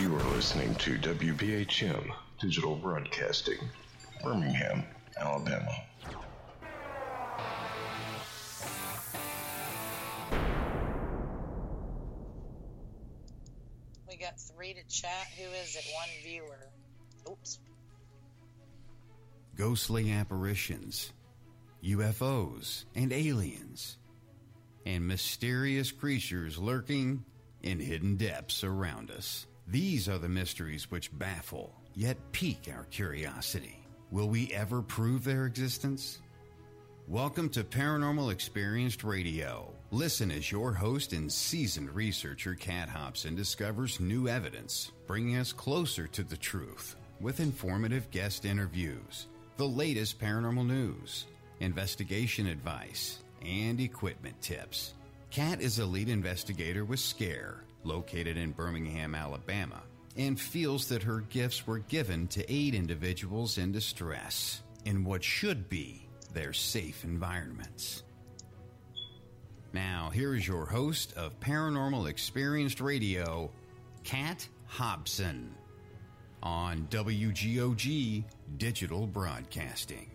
You are listening to WBHM Digital Broadcasting, Birmingham, Alabama. We got three to chat. Who is it? One viewer. Oops. ghostly apparitions, UFOs, and aliens, and mysterious creatures lurking in hidden depths around us. These are the mysteries which baffle, yet pique our curiosity. Will we ever prove their existence? Welcome to Paranormal Experienced Radio. Listen as your host and seasoned researcher Kat Hobson discovers new evidence, bringing us closer to the truth with informative guest interviews, the latest paranormal news, investigation advice, and equipment tips. Kat is a lead investigator with SCARE, located in Birmingham, Alabama, and feels that her gifts were given to aid individuals in distress in what should be their safe environments. Now, here is your host of Paranormal Experienced Radio, Kat Hobson, on WGOG Digital Broadcasting.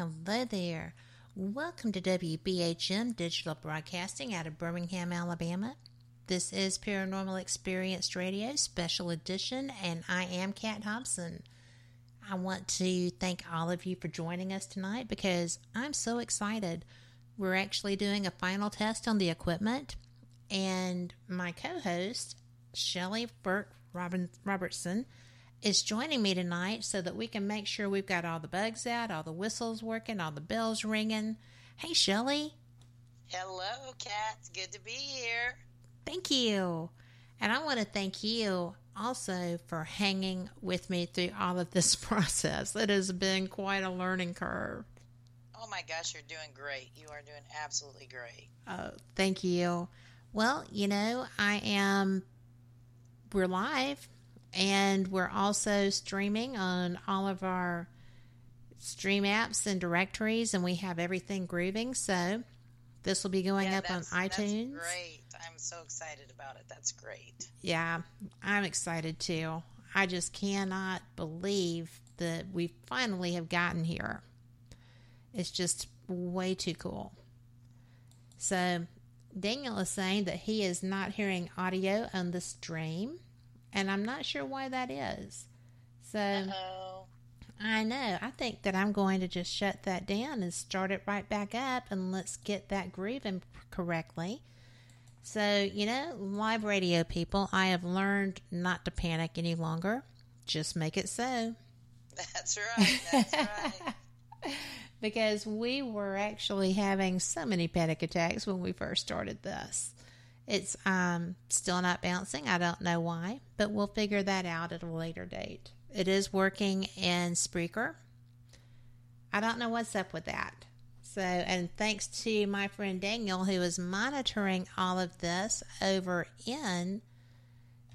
Hello there. Welcome to WBHM Digital Broadcasting out of Birmingham, Alabama. This is Paranormal Experienced Radio Special Edition, and I am Kat Hobson. I want to thank all of you for joining us tonight because I'm so excited. We're actually doing a final test on the equipment, and my co host, Shelly Burt Robin- Robertson, is joining me tonight so that we can make sure we've got all the bugs out, all the whistles working, all the bells ringing. Hey, Shelly. Hello, Kat. Good to be here. Thank you. And I want to thank you also for hanging with me through all of this process. It has been quite a learning curve. Oh my gosh, you're doing great. You are doing absolutely great. Oh, thank you. Well, you know, I am, we're live and we're also streaming on all of our stream apps and directories, and we have everything grooving. So this will be going Yeah, up on iTunes. great. I'm so excited about it. That's great. Yeah, I'm excited too. I just cannot believe that we finally have gotten here. It's just way too cool. So, Daniel is saying that he is not hearing audio on the stream, and I'm not sure why that is. So, Oh, I know. I think that I'm going to just shut that down and start it right back up and let's get that grooving correctly. So, you know, live radio people, I have learned not to panic any longer. Just make it so. that's right. That's right. Because we were actually having so many panic attacks when we first started this. It's um, still not bouncing. I don't know why, but we'll figure that out at a later date. It is working in Spreaker. I don't know what's up with that. So, and thanks to my friend Daniel, who is monitoring all of this over in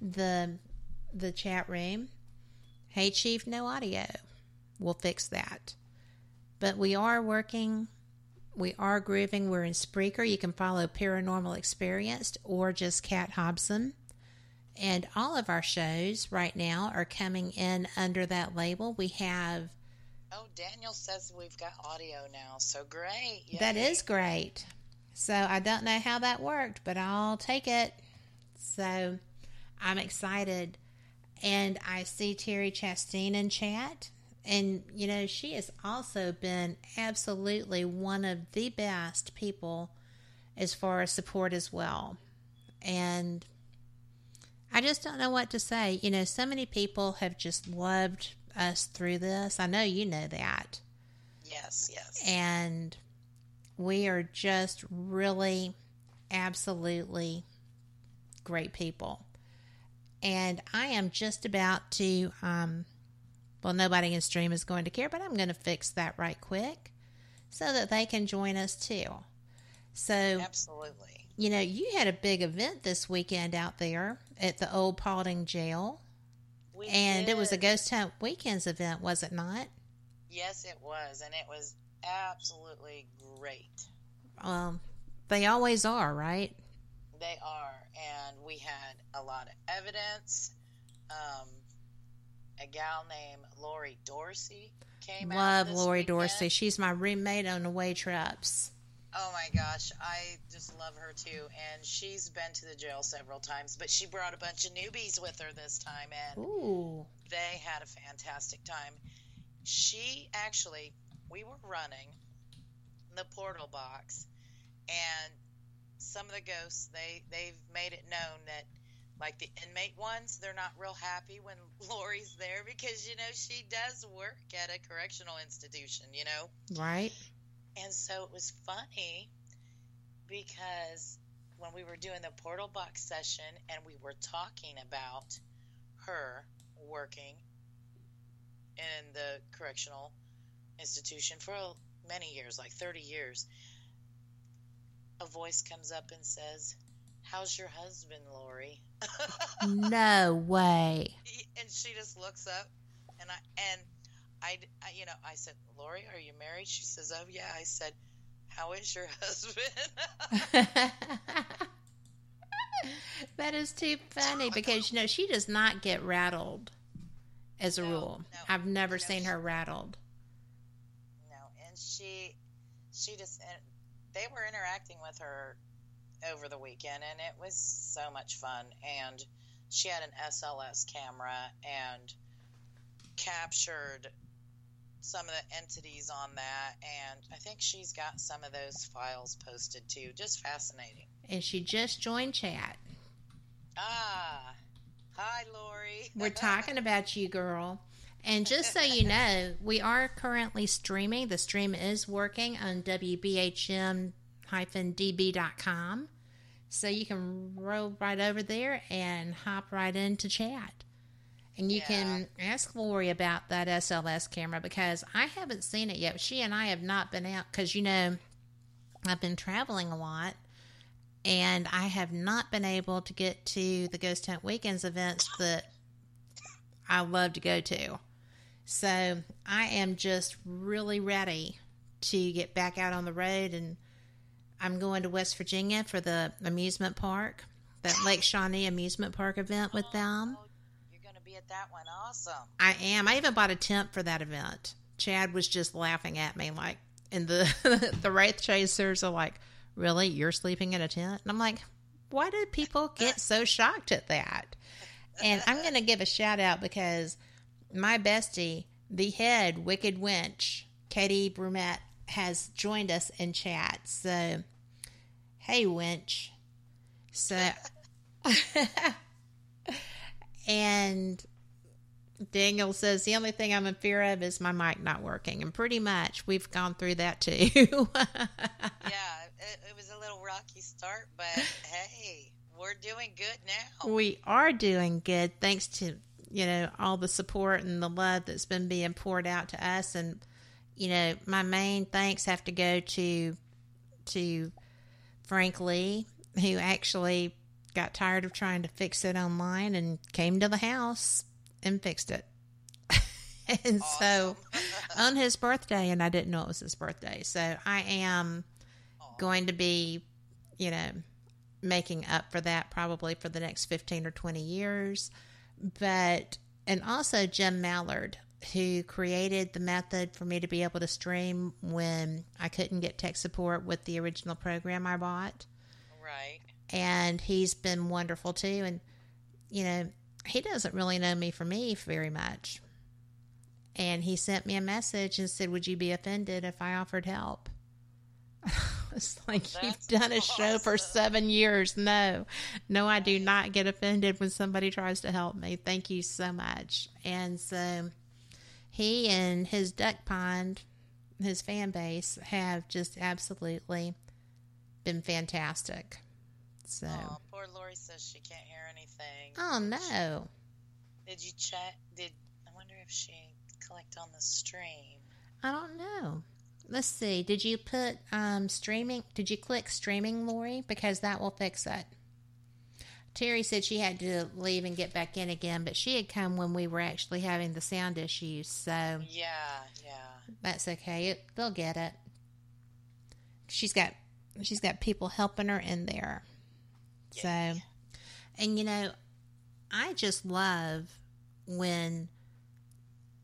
the the chat room. Hey, Chief, no audio. We'll fix that. But we are working. We are grooving. We're in Spreaker. You can follow Paranormal Experienced or just Kat Hobson. And all of our shows right now are coming in under that label. We have Oh, Daniel says we've got audio now. So great. That Yay. is great. So I don't know how that worked, but I'll take it. So I'm excited. And I see Terry Chastain in chat. And, you know, she has also been absolutely one of the best people as far as support as well. And I just don't know what to say. You know, so many people have just loved us through this. I know you know that. Yes, yes. And we are just really, absolutely great people. And I am just about to, um, well, nobody in stream is going to care, but I'm going to fix that right quick so that they can join us too. So, Absolutely. you know, you had a big event this weekend out there at the old Paulding Jail, We and it was a. Ghost Hunt Weekends event, was it not? Yes, it was, and it was absolutely great. Um, they always are, right? They are, and we had a lot of evidence. Um, a gal named Lori Dorsey came out. Love Lori weekend. Dorsey. She's my roommate on the way trips. Oh my gosh, I just love her too, and she's been to the jail several times. But she brought a bunch of newbies with her this time, and Ooh. they had a fantastic time. She actually, we were running the portal box, and some of the ghosts they they've made it known that like the inmate ones they're not real happy when Lori's there because you know she does work at a correctional institution, you know. Right? And so it was funny because when we were doing the portal box session and we were talking about her working in the correctional institution for many years, like 30 years, a voice comes up and says, How's your husband, Lori? no way. and she just looks up and I and I, I you know I said Lori are you married she says oh yeah I said how is your husband that is too funny because you know she does not get rattled as a No, rule. no. I've never You know, seen she- her rattled. no and she she just and they were interacting with her over the weekend and it was so much fun and she had an SLS camera and captured some of the entities on that and I think she's got some of those files posted too just fascinating And she just joined chat. Ah, hi, Lori. We're talking about you, girl. And just so you know, we are currently streaming. The stream is working on WBHM-DB.com. So you can roll right over there and hop right into chat. And you can ask Lori about that SLS camera because I haven't seen it yet. She and I have not been out because, you know, I've been traveling a lot and I have not been able to get to the Ghost Hunt Weekends events that I love to go to. So I am just really ready to get back out on the road and I'm going to West Virginia for the amusement park, that Lake Shawnee amusement park event with oh, them. Oh, you're going to be at that one. Awesome. I am. I even bought a tent for that event. Chad was just laughing at me like and the the Wraith Chasers are like, Really? You're sleeping in a tent? And I'm like, why do people get so shocked at that? And I'm gonna give a shout out because my bestie, the head wicked wench, Katie Brumette, has joined us in chat. So hey Winch. So and Daniel says the only thing I'm in fear of is my mic not working, and pretty much we've gone through that too. Yeah, it, it was a little rocky start, but hey, we're doing good now. we are doing good thanks to you know all the support and the love that's been being poured out to us, and you know my main thanks have to go to to Frank Lee, who actually got tired of trying to fix it online and came to the house and fixed it. and so on his birthday, and I didn't know it was his birthday. So I am going to be, you know, making up for that probably for the next 15 or 20 years. But, and also Jim Mallard, who created the method for me to be able to stream when I couldn't get tech support with the original program I bought Right. and he's been wonderful too. And you know, he doesn't really know me for me very much, and he sent me a message and said, "Would you be offended if I offered help?" it's like That's you've done a show for seven years. No, no, I do not get offended when somebody tries to help me. Thank you so much. And so he and his duck pond, his fan base, have just absolutely been fantastic. So, Oh, poor Lori says she can't hear anything. oh no. Did you check? Did I wonder if she clicked on the stream? I don't know. Let's see. Did you put um, streaming? Did you click streaming, Lori? Because that will fix it. Terry said she had to leave and get back in again, but she had come when we were actually having the sound issues, so Yeah, yeah. that's okay. It, they'll get it. She's got she's got people helping her in there. So, and you know, I just love when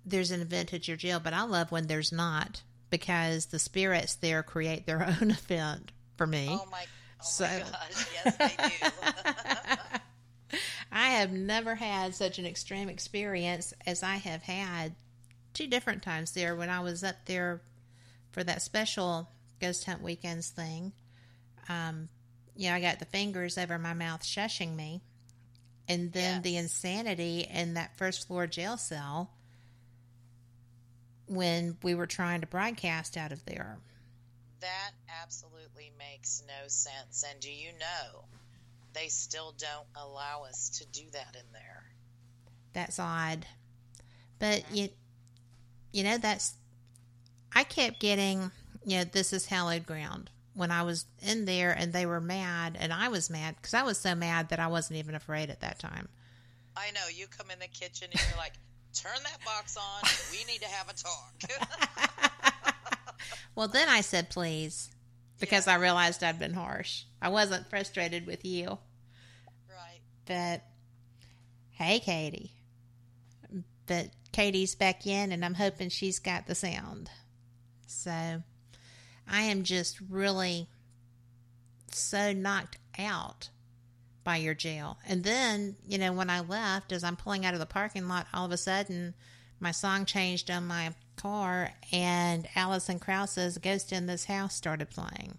there's an event at your jail, but I love when there's not because the spirits there create their own event for me. Oh my, oh So- gosh, yes they do. I have never had such an extreme experience as I have had two different times there when I was up there for that special ghost hunt weekends thing. Um, you know, I got the fingers over my mouth shushing me, and then Yes. the insanity in that first floor jail cell when we were trying to broadcast out of there. That absolutely makes no sense. And do you know they still don't allow us to do that in there? That's odd. But mm-hmm. you you know that's I kept getting, you know, this is hallowed ground when I was in there and they were mad and I was mad because I was so mad that I wasn't even afraid at that time. I know you come in the kitchen and you're like, "Turn that box on. We need to have a talk." Well, then I said please because I realized I'd been harsh. I wasn't frustrated with you, right? but hey, Katie. But Katie's back in and I'm hoping she's got the sound. So I am just really so knocked out by your jail. And then, you know, when I left, as I'm pulling out of the parking lot, all of a sudden my song changed on my car and Alison Krauss's Ghost in This House started playing.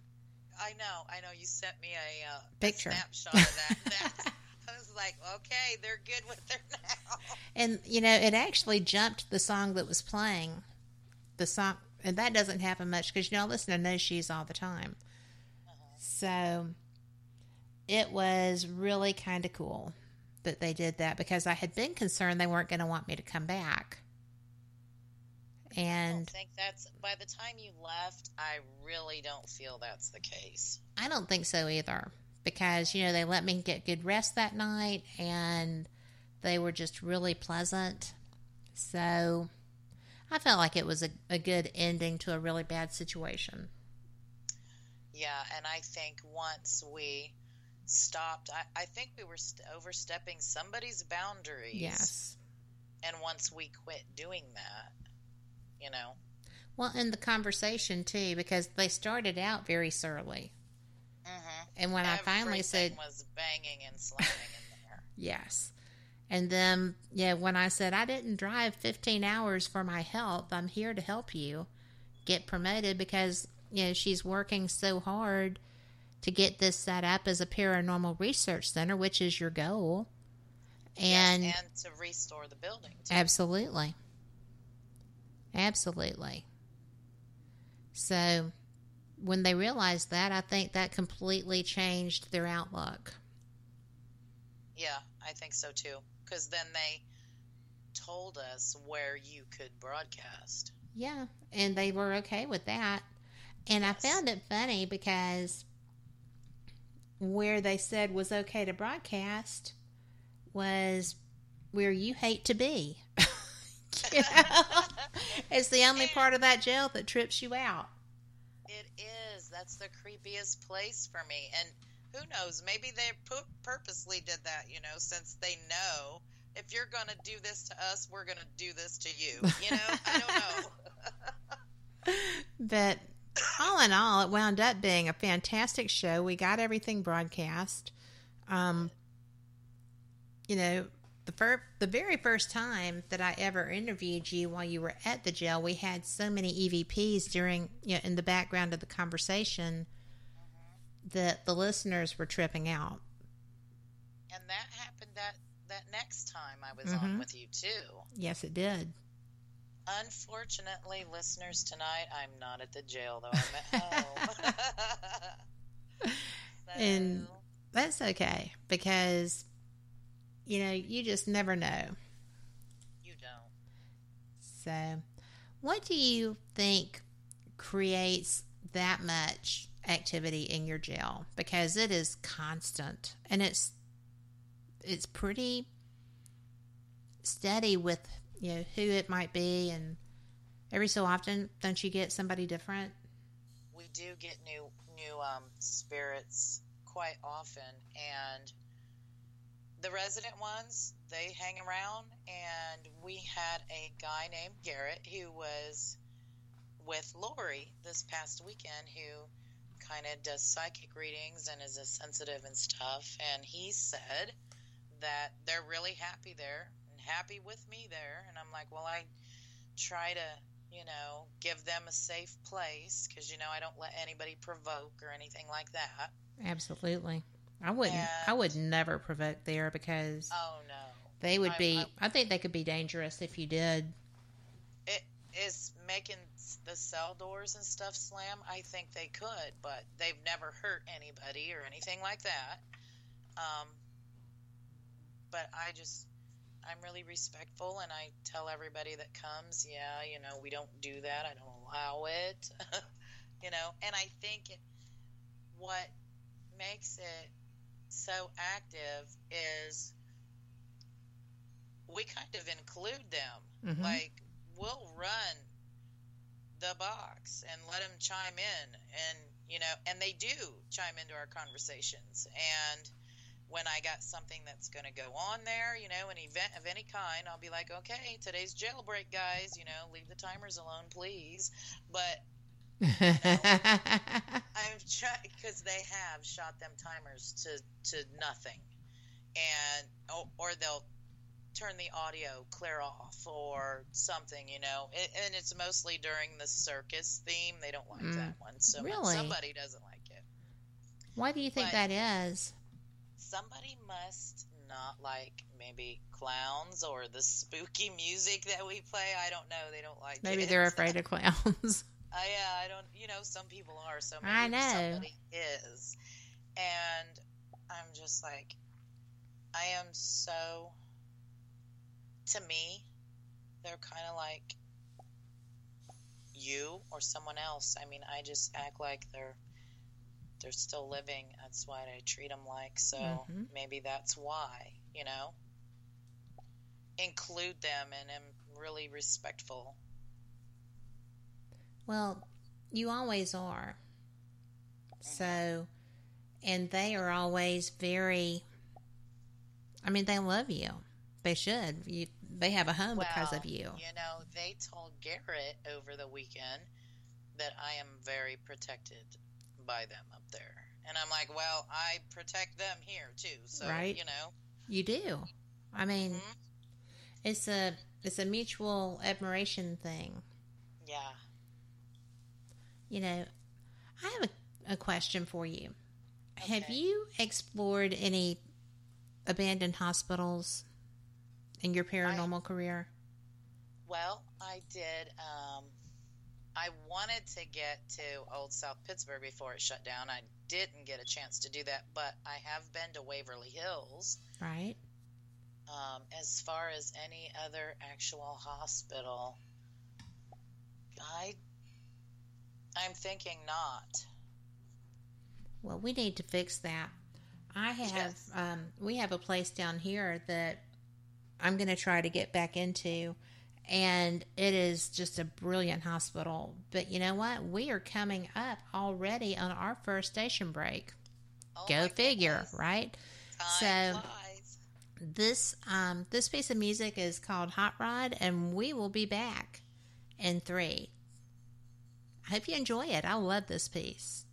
I know, I know. You sent me a, uh, Picture. a snapshot of that. that. I was like, "Okay, they're good with her now." And, you know, it actually jumped the song that was playing. The song, and that doesn't happen much because, you know, I listen to No Shoes all the time. So it was really kind of cool that they did that because I had been concerned they weren't going to want me to come back. I And don't think that's by the time you left. I really don't feel that's the case. I don't think so either because, you know, they let me get good rest that night and they were just really pleasant. So I felt like it was a, a good ending to a really bad situation. Yeah, and I think once we stopped, I, I think we were st- overstepping somebody's boundaries. Yes. And once we quit doing that, you know, Well, and the conversation too, because they started out very surly. mm-hmm. And when I finally said, was banging and slamming in there. Yes. And then, yeah, when I said, I didn't drive 15 hours for my health, I'm here to help you get promoted because, you know, she's working so hard to get this set up as a paranormal research center, which is your goal. And Yes, and to restore the building. Too. absolutely. Absolutely. So when they realized that, I think that completely changed their outlook. Yeah, I think so too. Because then they told us where you could broadcast. Yeah, and they were okay with that. And Yes. I found it funny because where they said was okay to broadcast was where you hate to be. You know? It's the only part of that jail that trips you out. It is. That's the creepiest place for me. And who knows? Maybe they pu- purposely did that, you know, since they know if you're going to do this to us, we're going to do this to you. You know? I don't know. But all in all, it wound up being a fantastic show. We got everything broadcast. Um, you know, the fir- the very first time that I ever interviewed you while you were at the jail, we had so many EVPs during you know, in the background of the conversation that the listeners were tripping out. And that happened that that next time I was on mm-hmm. with you too. Yes, it did. Unfortunately, listeners, tonight I'm not at the jail though. I'm at home. And- That's okay because you know you just never know. you don't. So, what do you think creates that much activity in your jail? Because it is constant and it's it's pretty steady with you know who it might be, and every so often, don't you get somebody different? we do get new new um, spirits quite often and the resident ones they hang around and we had a guy named garrett who was with lori this past weekend who kind of does psychic readings and is a sensitive and stuff and he said that they're really happy there and happy with me there and i'm like well i try to you know, give them a safe place because you know I don't let anybody provoke or anything like that. Absolutely. I wouldn't. I would never provoke there because Oh no, they would I- be. I- I think they could be dangerous if you did. it is making the cell doors and stuff slam. I think they could, but they've never hurt anybody or anything like that. Um, but I just. I'm really respectful, and I tell everybody that comes, yeah, you know, we don't do that. I don't allow it, you know. And I think it, what makes it so active is we kind of include them. Mhm. Like we'll run the box and let them chime in, and you know, and they do chime into our conversations. And when I got something that's going to go on there, you know, an event of any kind, I'll be like, okay, today's jailbreak, guys. You know, leave the timers alone, please. But I'm trying because they have shot them timers to to nothing, and or, or they'll turn the audio clear off or something, you know. It, and it's mostly during the circus theme. They don't like Mm. that one, so Really? somebody doesn't like it. Why do you think But- that is? Somebody must not like maybe clowns or the spooky music that we play. I don't know. They don't like Maybe it. they're afraid of clowns. I, yeah, I don't. You know, some people are. So maybe I know. somebody is, and I'm just like, I am so. To me, they're kind of like you or someone else. I mean, I just act like they're they're still living. That's why I treat them like. So Mhm. maybe that's why. You know, include them and am really respectful. Well, you always are. So, and they are always very. I mean, they love you. They should. You, they have a home because of you. You know, they told Garrett over the weekend that I am very protected by them up there. And I'm like, well, I protect them here too. So, Right. you know, You do. I mean, Mhm. it's a it's a mutual admiration thing. yeah. You know, I have a, a question for you. Have you explored any abandoned hospitals in your paranormal career? Well, I did. Um, I wanted to get to Old South Pittsburgh before it shut down. I didn't get a chance to do that, but I have been to Waverly Hills. Right? Um, as far as any other actual hospital, I I'm thinking not. Well, we need to fix that. I have Yes. um, we have a place down here that I'm going to try to get back into and it is just a brilliant hospital. But you know what? We are coming up already on our first station break. Oh Go figure, goodness. right? Time So- flies. This um this piece of music is called Hot Rod and we will be back in 3. I hope you enjoy it. I love this piece.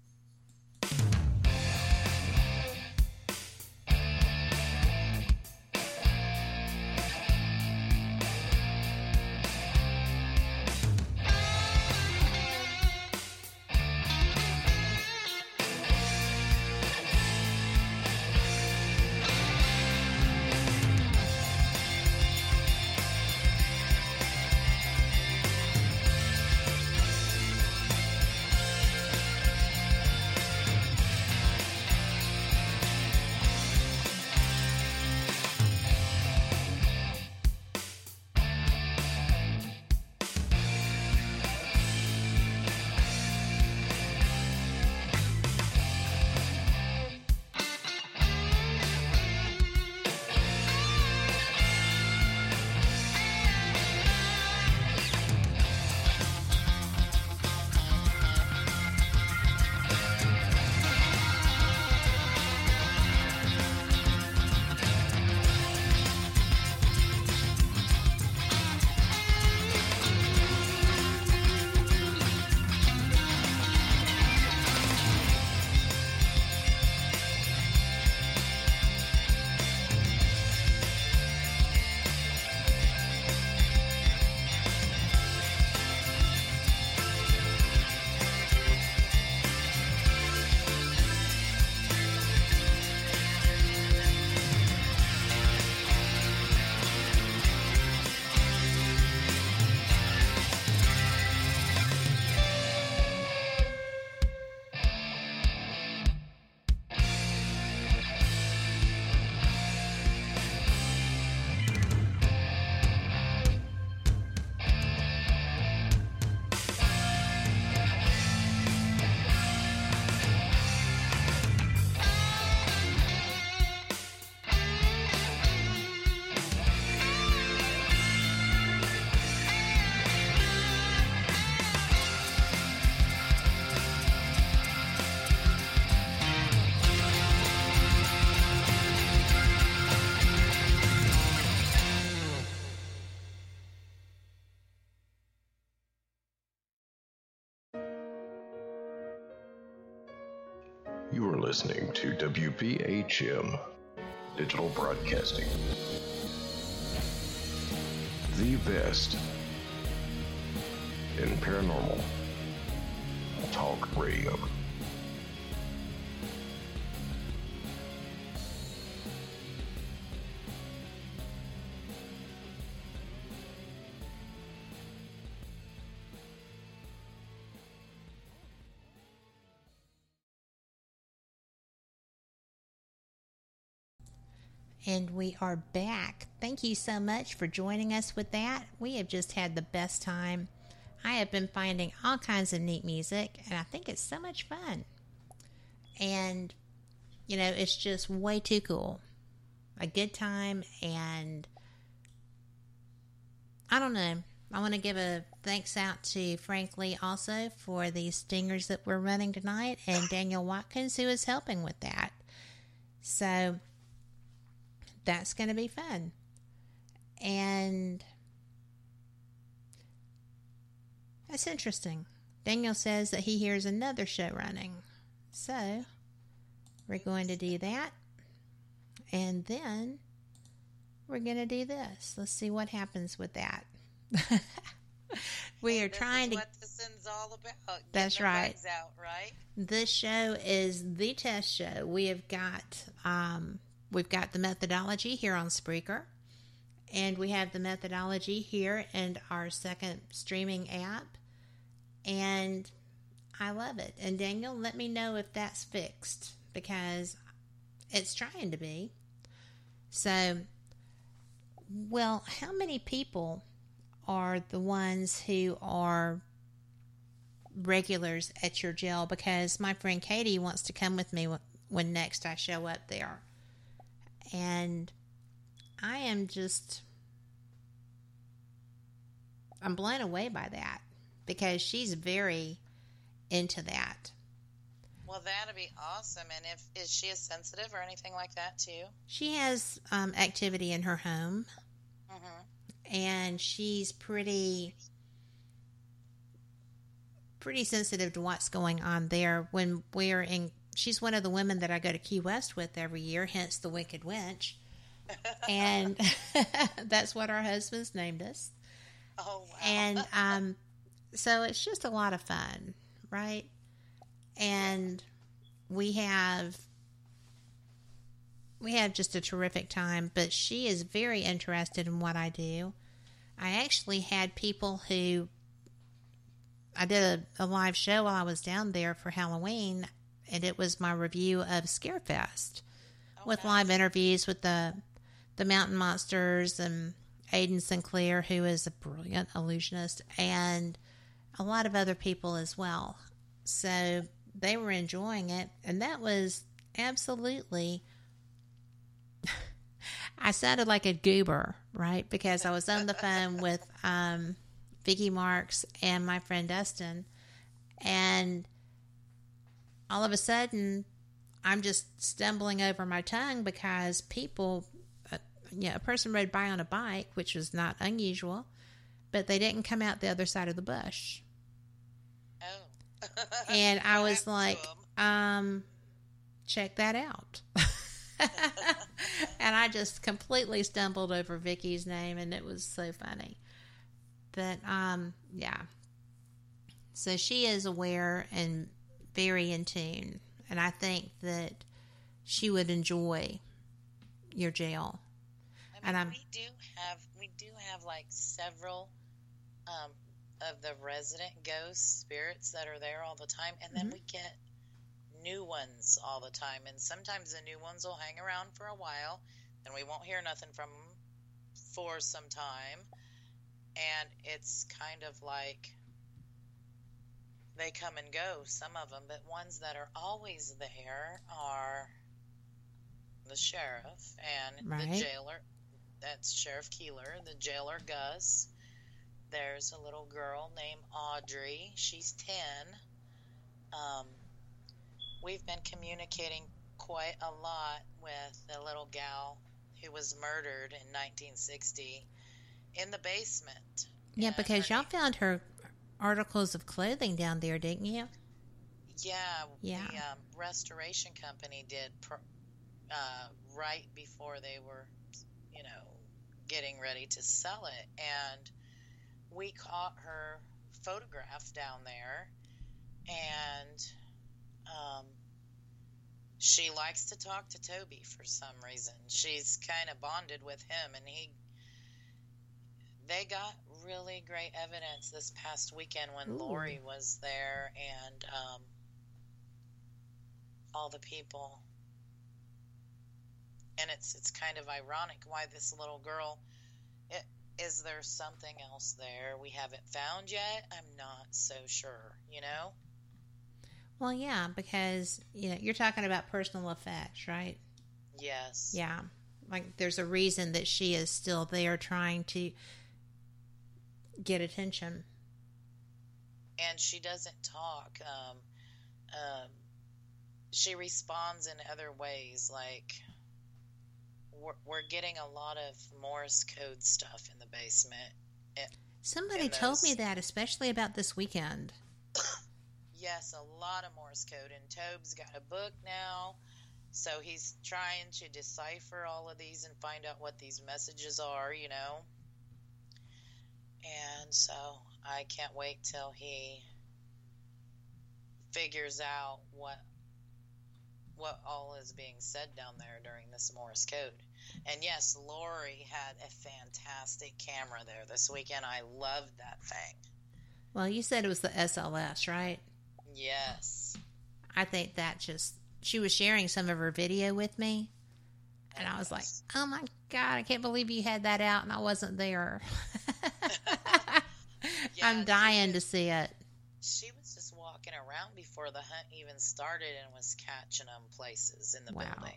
Listening to WBHM Digital Broadcasting. The best in paranormal talk radio. We are back. Thank you so much for joining us with that. We have just had the best time. I have been finding all kinds of neat music, and I think it's so much fun. And, you know, it's just way too cool. A good time, and I don't know. I want to give a thanks out to Frank Lee also for the stingers that we're running tonight, and Daniel Watkins, who is helping with that. So, that's going to be fun. And that's interesting. Daniel says that he hears another show running. So we're going to do that. And then we're going to do this. Let's see what happens with that. we Hey, are trying to. what this is all about. That's right. Out, right? This show is the test show. We have got um, we've got the methodology here on Spreaker, and we have the methodology here in our second streaming app, and I love it. And Daniel, let me know if that's fixed because it's trying to be. So, well, how many people are the ones who are regulars at your jail because my friend Katie wants to come with me when next I show up there. And I am just I'm blown away by that because she's very into that. Well, that'd be awesome. And if is she a sensitive or anything like that too? She has um, activity in her home Mm-hmm. and she's pretty pretty sensitive to what's going on there when we're in she's one of the women that I go to Key West with every year hence the wicked wench. And that's what our husbands named us. Oh wow. and um so it's just a lot of fun right? And we have we have just a terrific time but she is very interested in what i do. I actually had people who i did a, a live show while i was down there for halloween and it was my review of scarefest with live interviews with the the mountain monsters and Aiden Sinclair, who is a brilliant illusionist, and a lot of other people as well. So they were enjoying it, and that was absolutely. I sounded like a goober, right? Because I was on the phone with um, Vicky Marks and my friend Dustin, and all of a sudden, I'm just stumbling over my tongue because people, uh, yeah, a person rode by on a bike, which was not unusual, but they didn't come out the other side of the bush. oh. And I was like, um, check that out. and I just completely stumbled over Vicky's name, and it was so funny. But um, yeah. So she is aware and very in tune, and I think that she would enjoy your jail. I mean, and I'm- we do have we do have like several um, of the resident ghost spirits that are there all the time, and then Mhm. we get new ones all the time. And sometimes the new ones will hang around for a while, and we won't hear nothing from them for some time. And it's kind of like they come and go, some of them, but ones that are always there are the sheriff and Right. the jailer. That's Sheriff Keeler, the jailer Gus. There's a little girl named Audrey. She's 10. Um, we've been communicating quite a lot with the little gal who was murdered in 1960 in the basement. Yeah, because y'all found her articles of clothing down there, didn't you? Yeah, Yeah. the um, restoration company did pr- uh, right before they were, you know, getting ready to sell it, and we caught her photograph down there, and um, she likes to talk to Toby for some reason. She's kind of bonded with him, and he. They got really great evidence this past weekend when Ooh. Lori was there, and um, all the people. And it's it's kind of ironic why this little girl. It, is there something else there we haven't found yet? I'm not so sure. You know. Well, yeah, because you know you're talking about personal effects, right? Yes. Yeah, like there's a reason that she is still there trying to get attention. and she doesn't talk. Um, um, she responds in other ways. Like we're, we're getting a lot of Morse code stuff in the basement. Somebody And told me that, especially about this weekend. Yes, a lot of Morse code. And Tobe's got a book now, so he's trying to decipher all of these and find out what these messages are. You know. And so I can't wait till he figures out what what all is being said down there during this Morse code. And yes, Lori had a fantastic camera there this weekend. I loved that thing. Well, you said it was the SLS, right? Yes. I think that just she was sharing some of her video with me, and I was like, "Oh my god, I can't believe you had that out and I wasn't there." Yeah, I'm dying to see it. She was just walking around before the hunt even started and was catching them places in the Wow. building.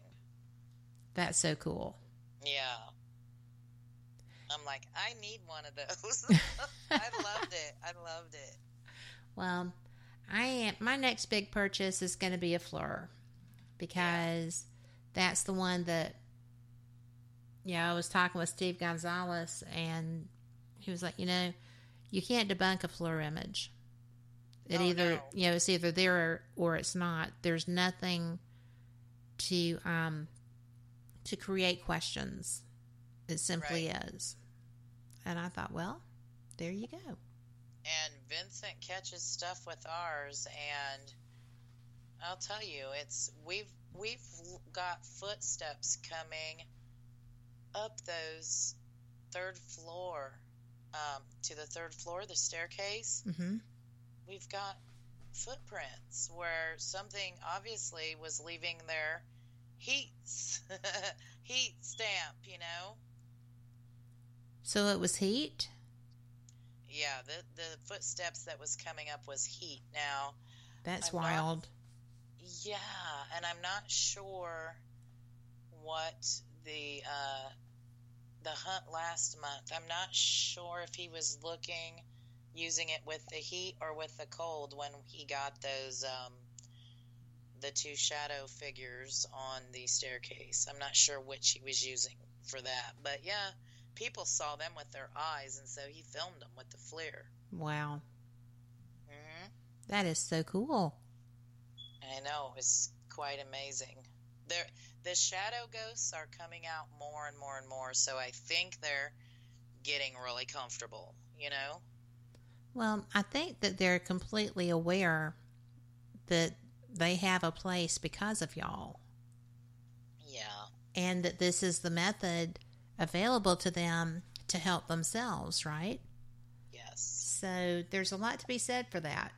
That's so cool. Yeah. I'm like, I need one of those. I loved it. I loved it. Well, I am. My next big purchase is going to be a FLIR because that's the one that. Yeah, I was talking with Steve Gonzalez, and he was like, you know, you can't debunk a FLIR image. It Oh, either, no. you know, it's either there or, or it's not. There's nothing to um to create questions. It simply is. And I thought, well, there you go. And Vincent catches stuff with ours, and I'll tell you, it's we've we've got footsteps coming up those third floor um, to the third floor, the staircase. Mm-hmm. We've got footprints where something obviously was leaving their heat heat stamp. You know. So it was heat. Yeah, the the footsteps that was coming up was heat. Now, That's I'm not- wild. yeah, and I'm not sure what the uh, the hunt last month. I'm not sure if he was looking using it with the heat or with the cold when he got those um, the two shadow figures on the staircase. I'm not sure which he was using for that, but yeah, people saw them with their eyes, and so he filmed them with the FLIR. Wow. hmm That is so cool. I know it was quite amazing. There, the shadow ghosts are coming out more and more and more, so I think they're getting really comfortable. You know? Well, I think that they're completely aware that they have a place because of y'all Yeah, and that this is the method available to them to help themselves, right? yes, So there's a lot to be said for that.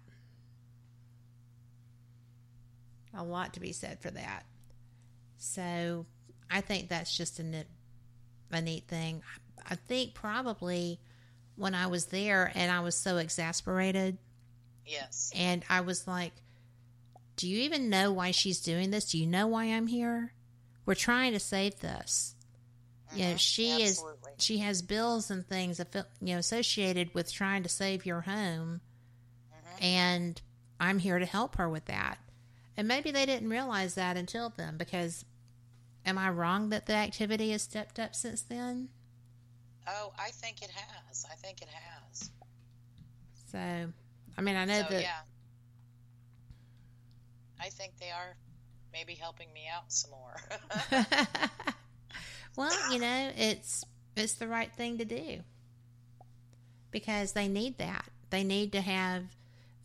A lot to be said for that. So I think that's just a neat, a neat thing. I think probably when I was there and I was so exasperated yes, and I was like, Do you even know why she's doing this? Do you know why I'm here? We're trying to save this. You know, Mhm, she is she has bills and things you know associated with trying to save your home Mhm. and I'm here to help her with that. And maybe they didn't realize that until then because am I wrong that the activity has stepped up since then? Oh, I think it has. I think it has. So, I mean, I know so that yeah, I think they are maybe helping me out some more. well, you know, it's it's the right thing to do because they need that. They need to have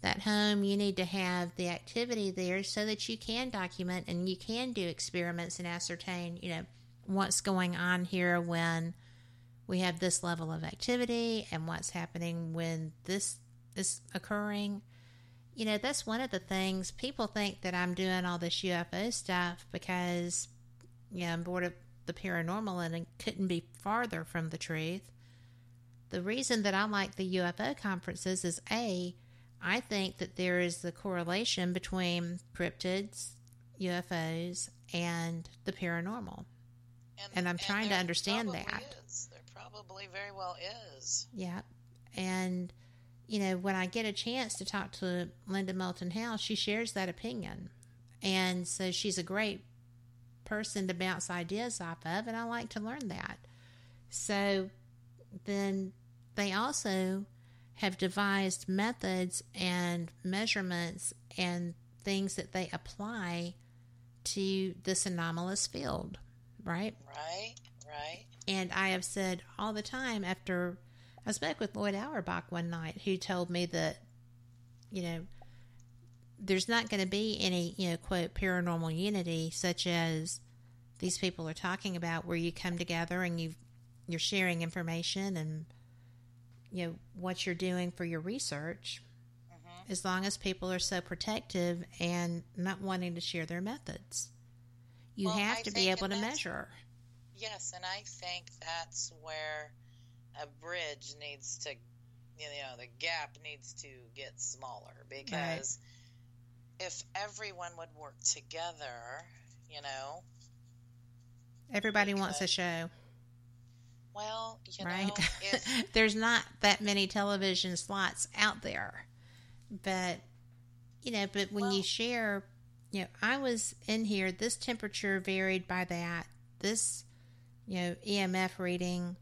that home. You need to have the activity there so that you can document and you can do experiments and ascertain, you know, what's going on here when we have this level of activity and what's happening when this is occurring. You know, that's one of the things people think that I'm doing all this UFO stuff because, you know, I'm bored of the paranormal and it couldn't be farther from the truth. The reason that I like the UFO conferences is A, I think that there is the correlation between cryptids, UFOs, and the paranormal. And, and I'm trying to understand that. Is. There probably very well is. Yeah. And, you know, when I get a chance to talk to Linda Moulton Howe, she shares that opinion. And so she's a great person to bounce ideas off of, and I like to learn that. So then they also have devised methods and measurements and things that they apply to this anomalous field, right? Right, right. And I have said all the time after I spoke with Lloyd Auerbach one night, who told me that, you know, there's not going to be any, you know, quote, paranormal unity such as these people are talking about where you come together and you you're sharing information and you know what you're doing for your research mm-hmm. as long as people are so protective and not wanting to share their methods you well, have I to be able to measure yes and i think that's where a bridge needs to you know the gap needs to get smaller because right. if everyone would work together you know everybody wants a show well, you right? know, if... there's not that many television slots out there, but you know, but when well, you share, you know, I was in here. This temperature varied by that. This, you know, EMF reading.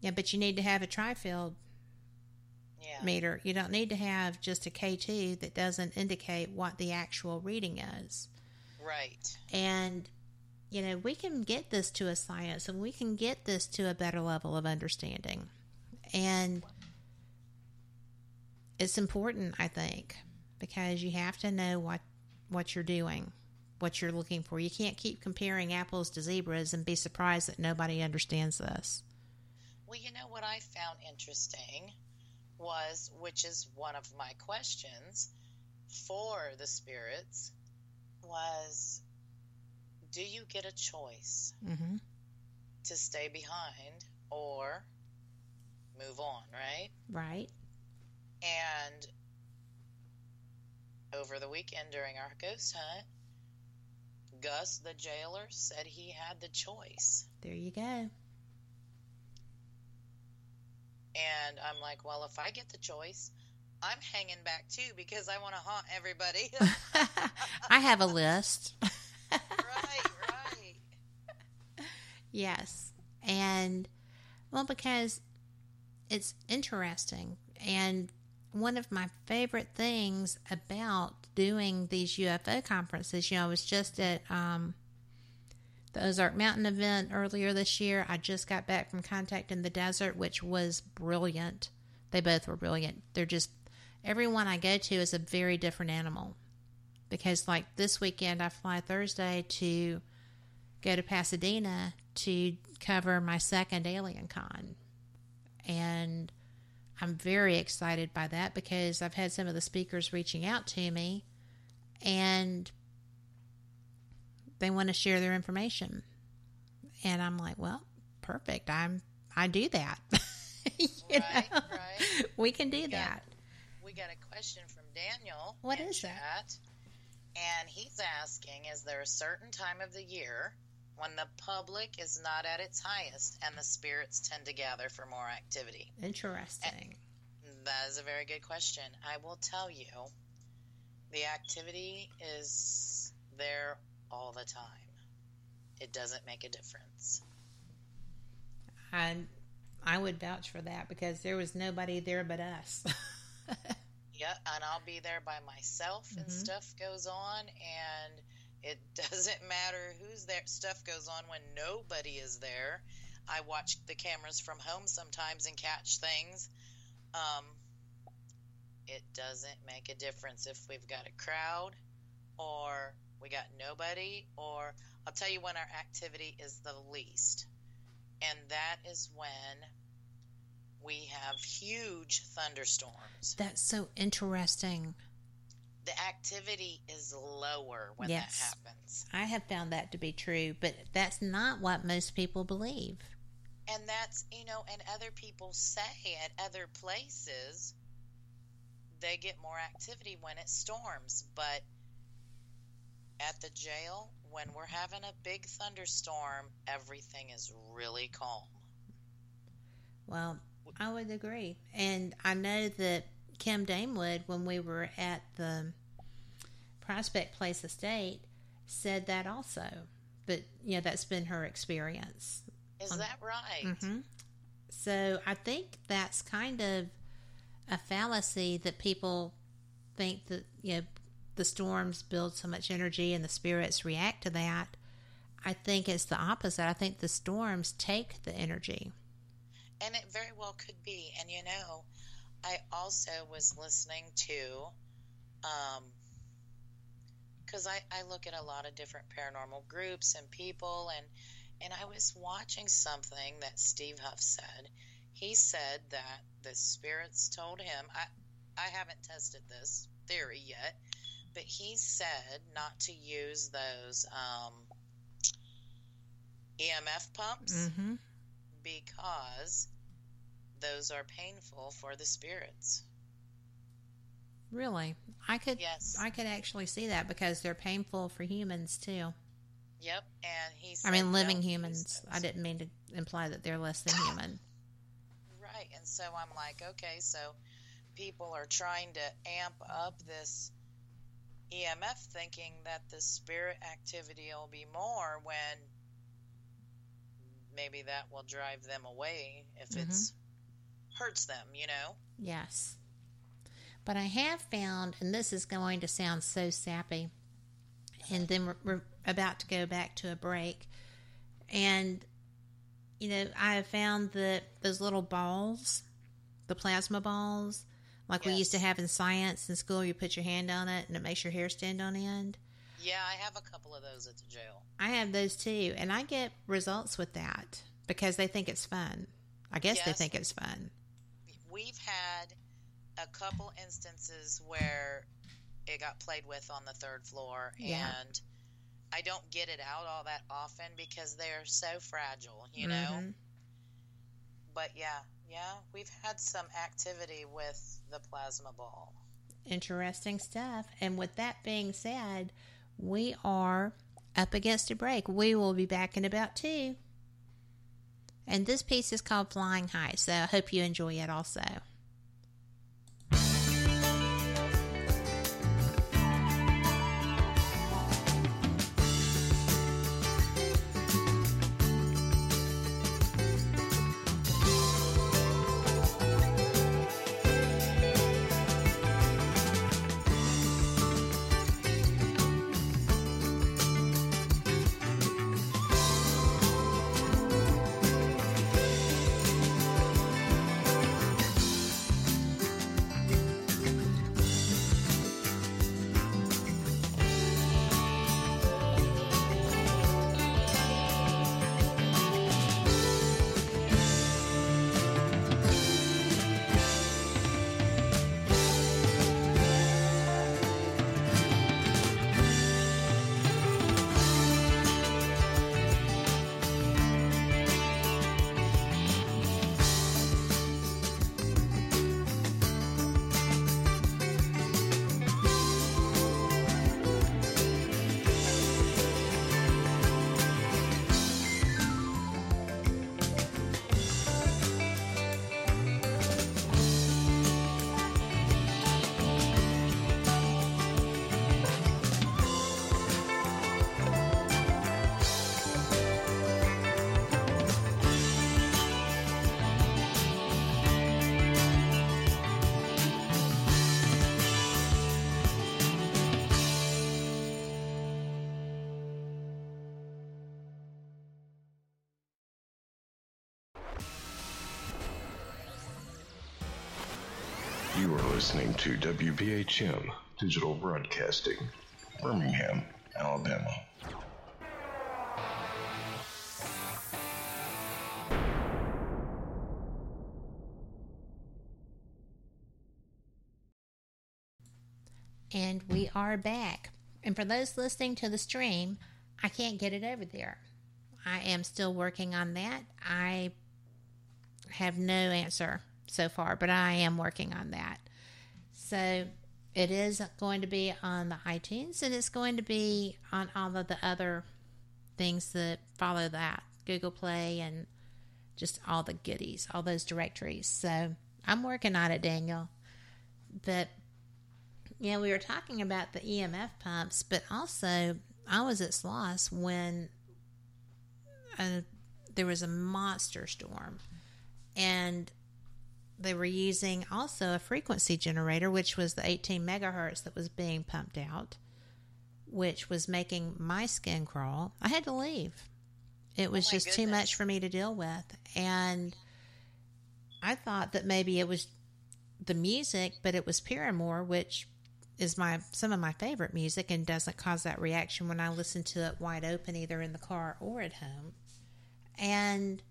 Yeah, but you need to have a tri-field yeah. meter. You don't need to have just a K2 that doesn't indicate what the actual reading is. Right. And you know, we can get this to a science and we can get this to a better level of understanding. And it's important, I think, because you have to know what what you're doing, what you're looking for. You can't keep comparing apples to zebras and be surprised that nobody understands this. Well, you know what I found interesting was, which is one of my questions for the spirits, was do you get a choice mm-hmm. to stay behind or move on, right? Right. And over the weekend during our ghost hunt, Gus, the jailer, said he had the choice. There you go. And I'm like, well, if I get the choice, I'm hanging back too because I want to haunt everybody. I have a list. yes. And, well, because it's interesting. And one of my favorite things about doing these UFO conferences, you know, I was just at um, the Ozark Mountain event earlier this year. I just got back from Contact in the Desert, which was brilliant. They both were brilliant. They're just, everyone I go to is a very different animal because like this weekend I fly Thursday to go to Pasadena to cover my second Alien Con. And I'm very excited by that because I've had some of the speakers reaching out to me and they want to share their information. And I'm like, well, perfect. I'm I do that. you right, know? right. We can do we that. Got, we got a question from Daniel. What is chat. that? And he's asking Is there a certain time of the year when the public is not at its highest and the spirits tend to gather for more activity? Interesting. And that is a very good question. I will tell you the activity is there all the time, it doesn't make a difference. I, I would vouch for that because there was nobody there but us. Yeah, and I'll be there by myself, and Mhm. stuff goes on, and it doesn't matter who's there. Stuff goes on when nobody is there. I watch the cameras from home sometimes and catch things. Um, it doesn't make a difference if we've got a crowd or we got nobody, or I'll tell you when our activity is the least, and that is when we have huge thunderstorms. That's so interesting. The activity is lower when Yes. that happens. I have found that to be true, but that's not what most people believe. And that's, you know, and other people say at other places they get more activity when it storms. But at the jail, when we're having a big thunderstorm, everything is really calm. Well, I would agree. And I know that Kim Damewood, when we were at the Prospect Place Estate, said that also. But, you know, that's been her experience. Is Um, that right? hmm So I think that's kind of a fallacy that people think that you know the storms build so much energy and the spirits react to that. I think it's the opposite. I think the storms take the energy. And it very well could be. And you know, I also was listening to, um, because I, I look at a lot of different paranormal groups and people, and and I was watching something that Steve Huff said. He said that the spirits told him. I I haven't tested this theory yet, but he said not to use those um, EMF pumps Mm-hmm. because those are painful for the spirits. Really, I could Yes. I could actually see that because they're painful for humans too. Yep, and he. I mean, living humans. I didn't mean to imply that they're less than human. Right, and so I'm like, okay, so people are trying to amp up this EMF, thinking that the spirit activity will be more when maybe that will drive them away if Mhm. it's hurts them, you know. Yes. But I have found, and this is going to sound so sappy, and then we're, we're about to go back to a break. And, you know, I have found that those little balls, the plasma balls, like we used to have in science in school, you put your hand on it and it makes your hair stand on end. Yeah, I have a couple of those at the jail. I have those too, and I get results with that because they think it's fun. I guess they think it's fun. We've had a couple instances where it got played with on the third floor Yeah. and I don't get it out all that often because they're so fragile, you know. Mhm. But yeah, yeah, we've had some activity with the plasma ball. Interesting stuff. And with that being said, we are up against a break. We will be back in about two. And this piece is called Flying High, so I hope you enjoy it also. Listening to WBHM Digital Broadcasting, Birmingham, Alabama. And we are back. And for those listening to the stream, I can't get it over there. I am still working on that. I have no answer so far, but I am working on that. So it is going to be on the iTunes and it's going to be on all of the other things that follow that Google Play and just all the goodies, all those directories. So I'm working on it, Daniel. But yeah, we were talking about the EMF pumps, but also I was at Sloss when uh, there was a monster storm, and they were using also a frequency generator, which was the 18 megahertz that was being pumped out, which was making my skin crawl. I had to leave. It was Oh just too much for me to deal with, and I thought that maybe it was the music, but it was Paramore, which is my some of my favorite music and doesn't cause that reaction when I listen to it wide open either in the car or at home. And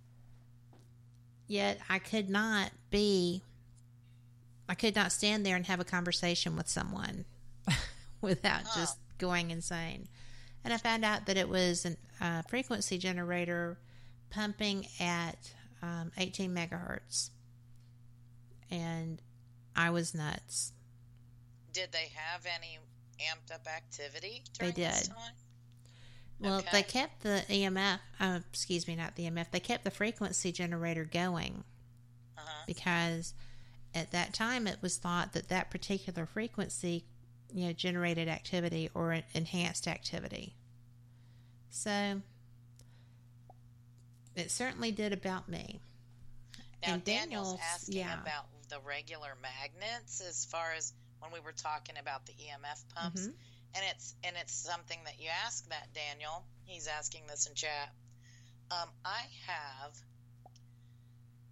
yet I could not be I could not stand there and have a conversation with someone without Huh. just going insane. And I found out that it was a uh, frequency generator pumping at um, 18 megahertz. And I was nuts. Did they have any amped up activity They during this did. time? Well, Okay. they kept the EMF, uh, excuse me, not the EMF, they kept the frequency generator going Uh-huh. because at that time it was thought that that particular frequency, you know, generated activity or enhanced activity. So it certainly did about me. Now And Daniel's Daniel's- asking yeah. about the regular magnets as far as when we were talking about the EMF pumps. Mhm. And it's and it's something that you ask that Daniel. He's asking this in chat. Um, I have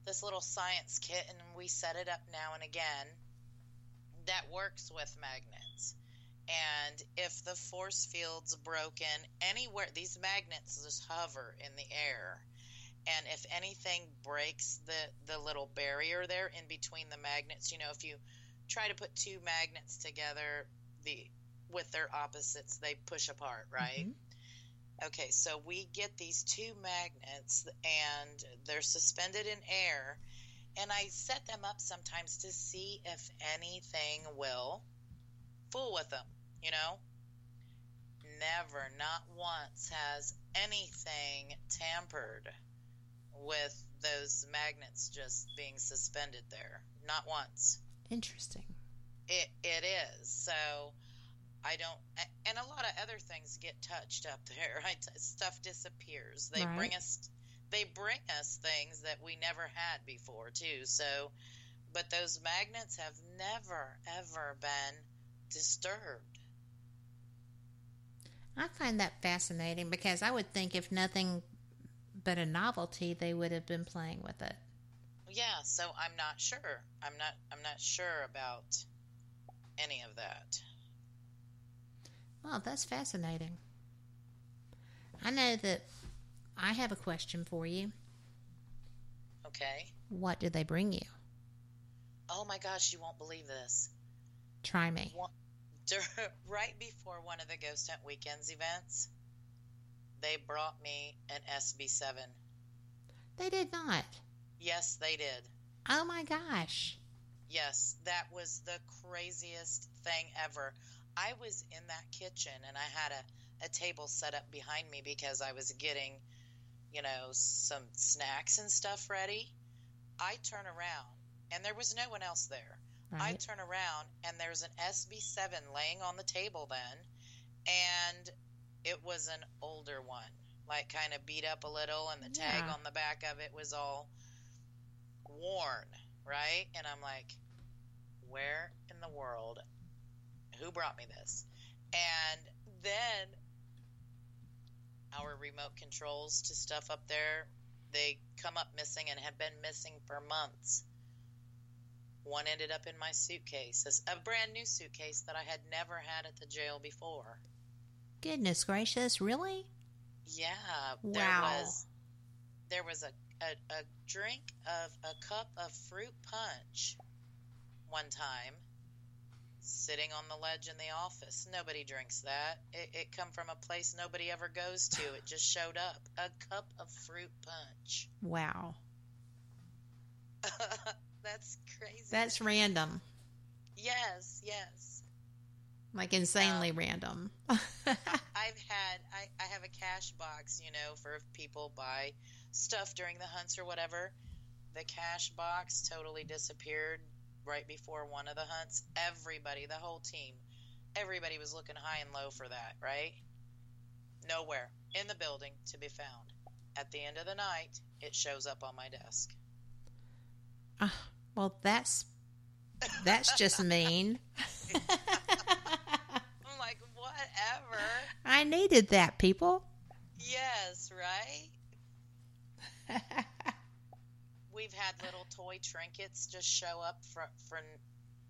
this little science kit and we set it up now and again that works with magnets. And if the force field's broken anywhere, these magnets just hover in the air. And if anything breaks the, the little barrier there in between the magnets, you know, if you try to put two magnets together, the with their opposites, they push apart, right? Mhm. Okay, so we get these two magnets and they're suspended in air, and I set them up sometimes to see if anything will fool with them, you know? Never, not once has anything tampered with those magnets just being suspended there. Not once. Interesting. It it is. So I don't and a lot of other things get touched up there. Right? Stuff disappears. They Right. bring us they bring us things that we never had before too. So but those magnets have never ever been disturbed. I find that fascinating because I would think if nothing but a novelty, they would have been playing with it. Yeah, so I'm not sure. I'm not I'm not sure about any of that. Well, that's fascinating. I know that I have a question for you. Okay. What did they bring you? Oh my gosh, you won't believe this. Try me. One- right before one of the Ghost Hunt Weekends events, they brought me an SB7. They did not. Yes, they did. Oh my gosh. Yes, that was the craziest thing ever. I was in that kitchen and I had a, a table set up behind me because I was getting, you know, some snacks and stuff ready. I turn around and there was no one else there. I turn around and there's an SB7 laying on the table then, and it was an older one, like kind of beat up a little, and the tag Yeah. on the back of it was all worn, right? And I'm like, where in the world? Who brought me this? And then our remote controls to stuff up there, they come up missing and have been missing for months One ended up in my suitcase, a- a brand new suitcase that I had never had at the jail before. Goodness gracious, really? Yeah, Wow. there was there was a, a, a drink of a cup of fruit punch one time sitting on the ledge in the office. Nobody drinks that. It, it come from a place nobody ever goes to. It just showed up. A cup of fruit punch. Wow. That's crazy. That's random. yes, yes. Like insanely Um, random. I've had I, I have a cash box, you know, for if people buy stuff during the hunts or whatever. The cash box totally disappeared right before one of the hunts. Everybody, the whole team, everybody was looking high and low for that, right? Nowhere in the building to be found. At the end of the night, it shows up on my desk. Ah, well, that's that's just mean. I'm like, whatever. I needed that, people. Yes, right? We've had little toy trinkets just show up for, for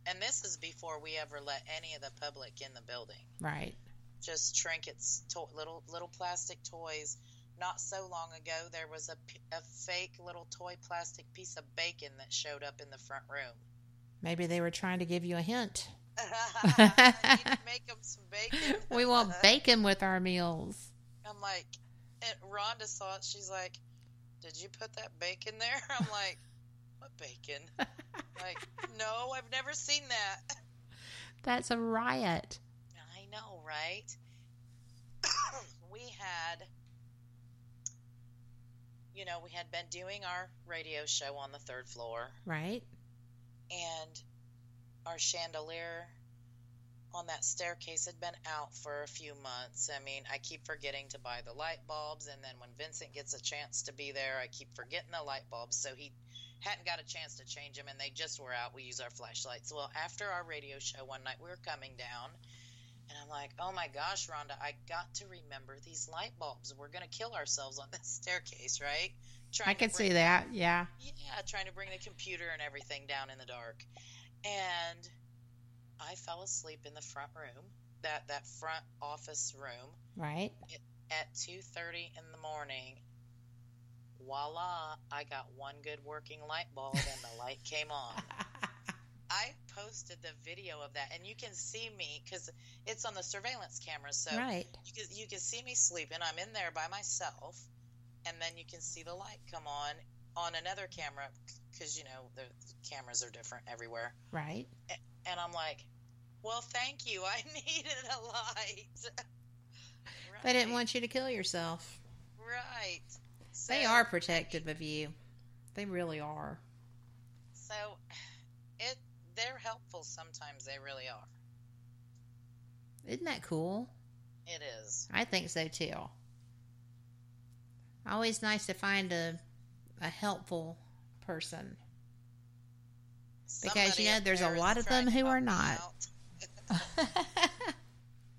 and this is before we ever let any of the public in the building. right. Just trinkets, to, little little plastic toys. Not so long ago, there was a, a fake little toy plastic piece of bacon that showed up in the front room. Maybe they were trying to give you a hint. I need to make them some bacon. We want bacon with our meals. I'm like, Rhonda saw it. She's like, "Did you put that bacon there?" I'm like, "What bacon?" like, no, I've never seen that. That's a riot. I know, right? we had, you know, we had been doing our radio show on the third floor, Right? and our chandelier on that staircase had been out for a few months. I mean, I keep forgetting to buy the light bulbs, and then when Vincent gets a chance to be there, I keep forgetting the light bulbs. So he hadn't got a chance to change them, and they just were out. We use our flashlights. Well, after our radio show one night, we were coming down, and I'm like, oh my gosh, Rhonda, I got to remember these light bulbs. We're going to kill ourselves on this staircase, right? Trying I can bring see that. Yeah. yeah, trying to bring the computer and everything down in the dark. And I fell asleep in the front room, that that front office room Right. at 2:30 in the morning. Voila, I got one good working light bulb and the light came on. I posted the video of that and you can see me cuz it's on the surveillance camera so right. you can, you can see me sleeping. I'm in there by myself, and then you can see the light come on on another camera because you know the, the cameras are different everywhere. Right. And I'm like, "Well, thank you. I needed a light." They didn't want you to kill yourself. right. So, They are protective of you. They really are. So it they're helpful sometimes. They really are. Isn't that cool? It is. I think so too. Always nice to find a a helpful person. Because, you know, there's a lot of them who are not.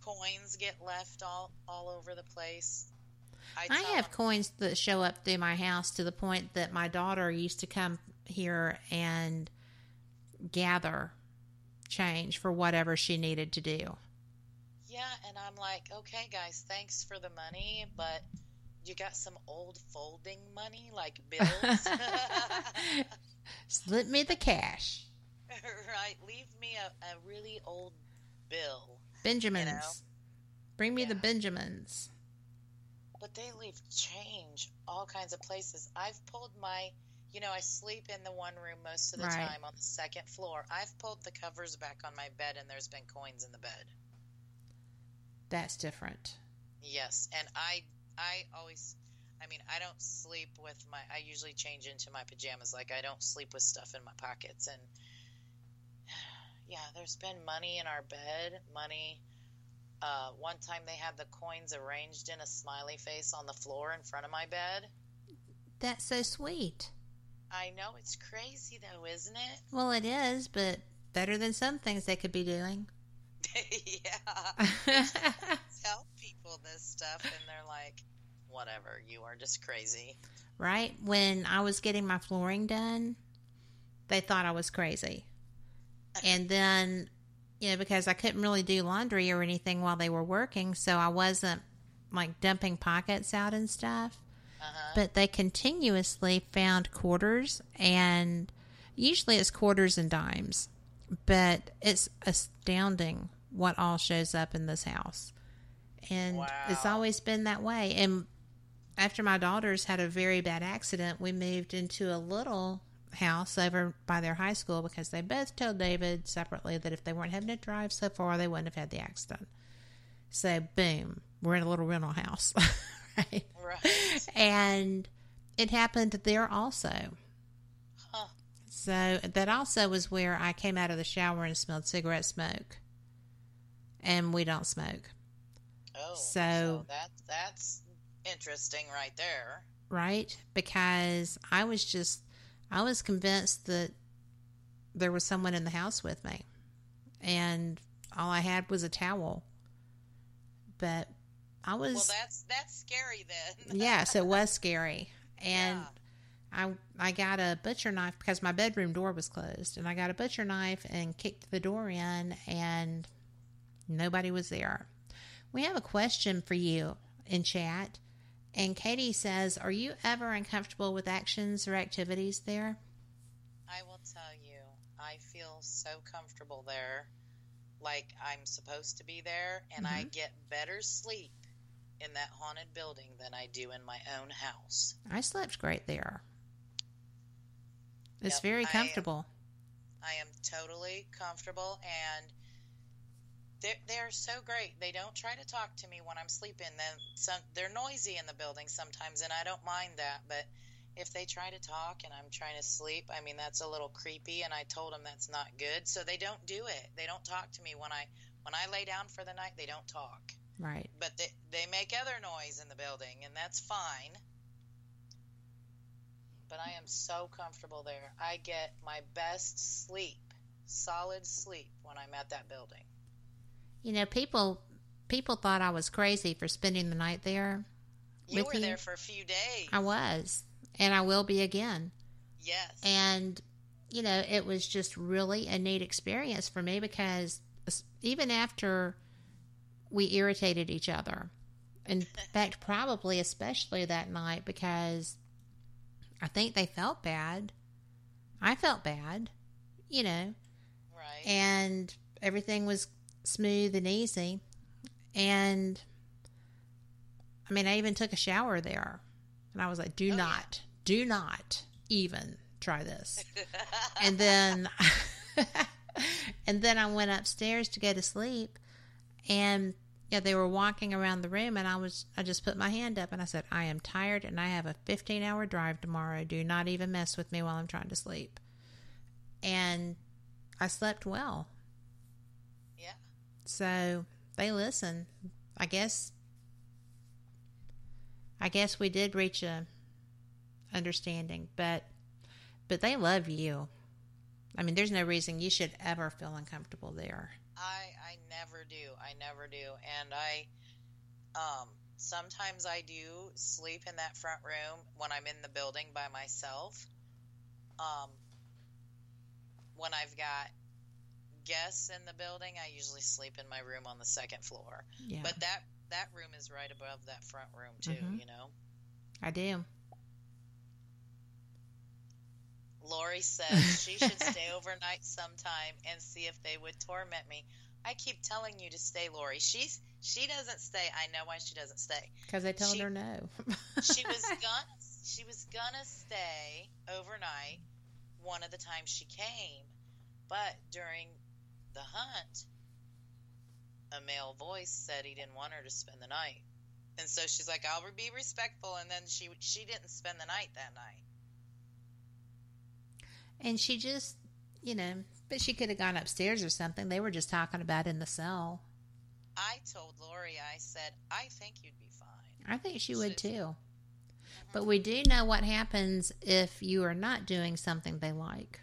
Coins get left all all over the place. I, I have 'em, coins that show up through my house to the point that my daughter used to come here and gather change for whatever she needed to do. Yeah, and I'm like, okay, guys, thanks for the money, but you got some old folding money, like bills, Slip me the cash. right? Leave me a, a really old bill. Benjamins. Bring me the Benjamins. But they leave change all kinds of places. I've pulled my, you know, I sleep in the one room most of the Right. time on the second floor. I've pulled the covers back on my bed, and there's been coins in the bed. That's different. Yes, and I I always I mean, I don't sleep with my I usually change into my pajamas like I don't sleep with stuff in my pockets and yeah, there's been money in our bed, money uh, one time they had the coins arranged in a smiley face on the floor in front of my bed. That's so sweet. I know it's crazy though, isn't it? Well, it is, but better than some things they could be doing. yeah. Tell people this stuff and they're like, whatever, you are just crazy. right? When I was getting my flooring done, they thought I was crazy. and then, you know, because I couldn't really do laundry or anything while they were working, so I wasn't like dumping pockets out and stuff. Uh-huh. But they continuously found quarters, and usually it's quarters and dimes. But it's astounding what all shows up in this house. And it's always been that way. And after my daughters had a very bad accident, we moved into a little house over by their high school because they both told David separately that if they weren't having to drive so far, they wouldn't have had the accident. So, boom, we're in a little rental house. right? Right. And it happened there also. Huh. So, that also was where I came out of the shower and smelled cigarette smoke. And we don't smoke. Oh, So- that that's interesting right there. right? Because I was just, I was convinced that there was someone in the house with me, and all I had was a towel. But I was, Well, that's that's scary then. yes, it was scary, and Yeah. I I got a butcher knife because my bedroom door was closed, and I got a butcher knife and kicked the door in, and nobody was there. We have a question for you in chat, and Katie says, "Are you ever uncomfortable with actions or activities there?" I will tell you, I feel so comfortable there, like I'm supposed to be there, and I Mhm. get better sleep in that haunted building than I do in my own house. I slept great there. It's Yep, very I- comfortable. I am totally comfortable and they're, they're so great. They don't try to talk to me when I'm sleeping. Then some they're noisy in the building sometimes and I don't mind that, but if they try to talk and I'm trying to sleep, I mean that's a little creepy and I told them that's not good. So they don't do it. They don't talk to me when I when I lay down for the night, they don't talk. right. But they they make other noise in the building and that's fine. But I am so comfortable there. I get my best sleep, solid sleep when I'm at that building. You know, people people thought I was crazy for spending the night there. You were you? there for a few days. I was, and I will be again. yes. And, you know, it was just really a neat experience for me because even after we irritated each other, in fact, probably especially that night because I think they felt bad. I felt bad, you know, right. and everything was smooth and easy. And I mean, I even took a shower there, and I was like, "Do Oh, yeah. not, do not even try this." and then, and then I went upstairs to go to sleep, and yeah, they were walking around the room, and I was, I just put my hand up and I said, "I am tired, and I have a 15-hour drive tomorrow. Do not even mess with me while I'm trying to sleep." And I slept well. So they listen. I guess I guess we did reach a understanding, but but they love you. I mean, there's no reason you should ever feel uncomfortable there. I I never do. I never do. And I um sometimes I do sleep in that front room when I'm in the building by myself. Um when I've got guests in the building, I usually sleep in my room on the second floor. Yeah, But that that room is right above that front room too, Mhm. you know. I do. Lori says she should stay overnight sometime and see if they would torment me. I keep telling you to stay, Lori. She's she doesn't stay. I know why she doesn't stay. Because I told She- her no. She was gonna she was gonna stay overnight one of the times she came, but during the hunt, a male voice said he didn't want her to spend the night, and so she's like, "I'll be respectful," and then she she didn't spend the night that night. and she just, you know, but she could have gone upstairs or something. They were just talking about in the cell. I told Lori, I said, I think you'd be fine. I think she would So- too. Mm-hmm. But we do know what happens if you are not doing something they like.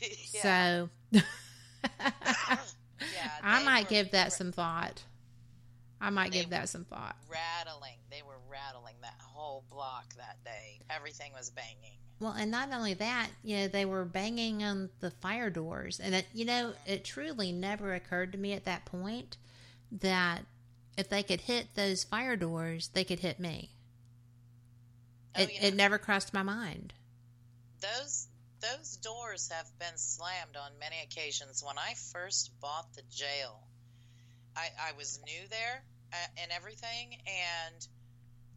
yeah. So Yeah, I might give that some thought. I might give that some thought. rattling. They were rattling that whole block that day. Everything was banging. Well, and not only that, you know, they were banging on the fire doors. And, it, you know, it truly never occurred to me at that point that if they could hit those fire doors, they could hit me. Oh, it, yeah. it never crossed my mind. Those those doors have been slammed on many occasions. When I first bought the jail, I, I was new there uh, and everything, and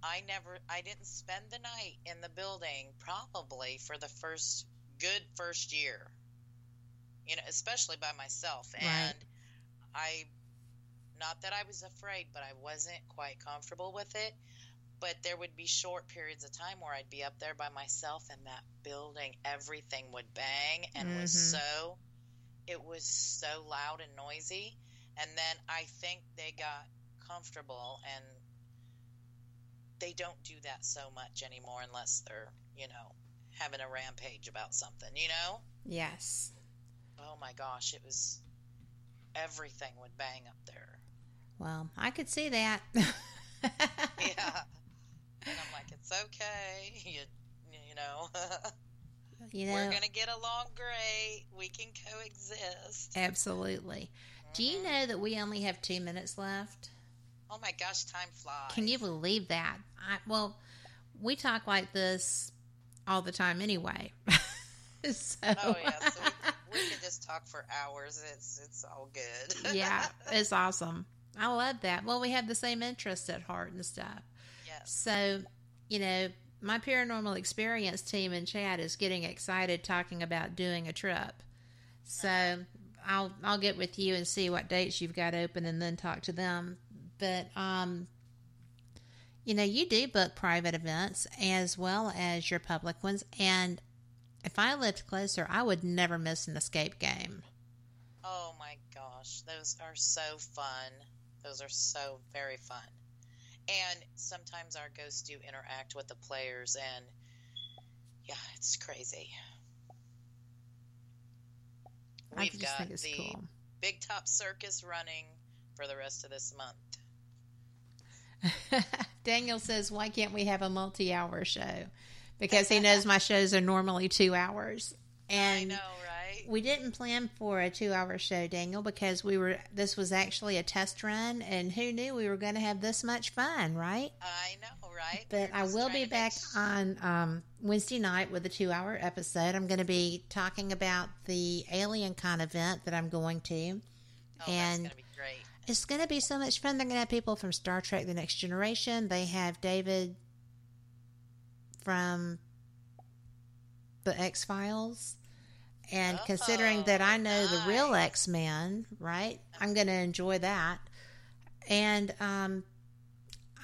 I never, I didn't spend the night in the building probably for the first good first year. You know, especially by myself, Right. and I, not that I was afraid, but I wasn't quite comfortable with it. But there would be short periods of time where I'd be up there by myself in that building. Everything would bang and was Mhm. so, it was so loud and noisy. And then I think they got comfortable and they don't do that so much anymore unless they're, you know, having a rampage about something, you know? Yes. Oh my gosh, it was everything would bang up there. Well, I could see that. Yeah. And I'm like, it's okay. You, you know, you know, we're going to get along great. We can coexist. absolutely. Do you Mhm. know that we only have two minutes left? Oh my gosh, time flies. Can you believe that? I, well, we talk like this all the time anyway. so, Oh yeah, so we, we could just talk for hours. It's it's all good. yeah, it's awesome. I love that. Well, we have the same interests at heart and stuff. Yes. So, you know, my paranormal experience team in chat is getting excited talking about doing a trip. So, I'll I'll get with you and see what dates you've got open and then talk to them. But um you know, you do book private events as well as your public ones and if I lived closer, I would never miss an escape game. Oh my gosh, those are so fun. Those are so very fun. And sometimes our ghosts do interact with the players, and yeah, it's crazy. I We've got the cool. Big Top Circus running for the rest of this month. Daniel says, "Why can't we have a multi-hour show?" Because he knows my shows are normally two hours, I and know, right? We didn't plan for a two-hour show, Daniel, because we were. This was actually a test run, and who knew we were going to have this much fun, right? I know, right? But I will be to make back on um, Wednesday night with a two-hour episode. I'm going to be talking about the Alien Con event that I'm going to. Oh, that's and- going to be great. It's going to be so much fun. They're going to have people from Star Trek The Next Generation. They have David from The X Files. And considering that I know the real. X Men, right? I'm going to enjoy that. And um,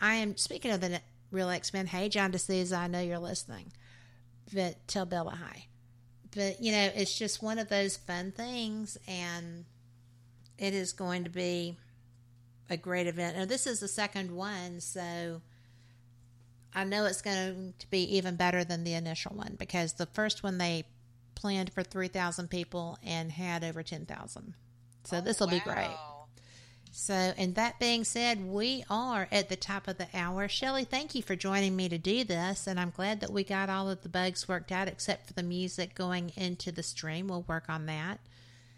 I am, speaking of the real X Men, hey, John DeSouza, I know you're listening. But tell Bella hi. But, you know, it's just one of those fun things. And it is going to be a great event. Now, this is the second one, so I know it's going to be even better than the initial one because the first one they planned for 3,000 people and had over 10,000. So Oh, this will be great. So, and that being said, we are at the top of the hour. Shelly, thank you for joining me to do this, and I'm glad that we got all of the bugs worked out except for the music going into the stream. We'll work on that.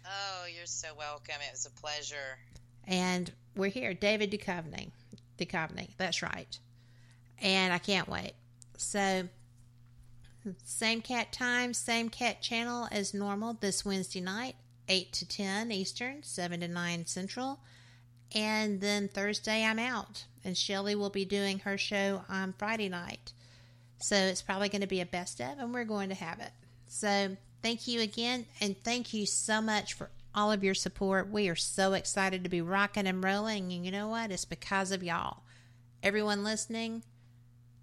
Oh, you're so welcome. It was a pleasure. And we're here, David Duchovny. Duchovny, that's right. And I can't wait. So, same cat time, same cat channel as normal this Wednesday night, 8 to 10 Eastern, 7 to 9 Central. And then Thursday, I'm out. And Shelly will be doing her show on Friday night. So, it's probably going to be a best of, and we're going to have it. So, thank you again. And thank you so much for all of your support. We are so excited to be rocking and rolling. And you know what? It's because of y'all. Everyone listening,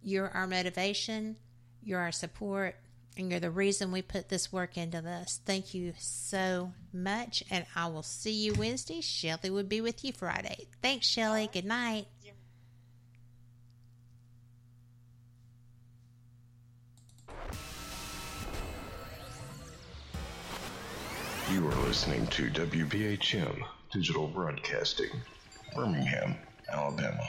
you're our motivation, you're our support, and you're the reason we put this work into this. Thank you so much. And I will see you Wednesday. Shelly will be with you Friday. Thanks, Shelly. Good night. You are listening to WBHM Digital Broadcasting, Birmingham, Alabama.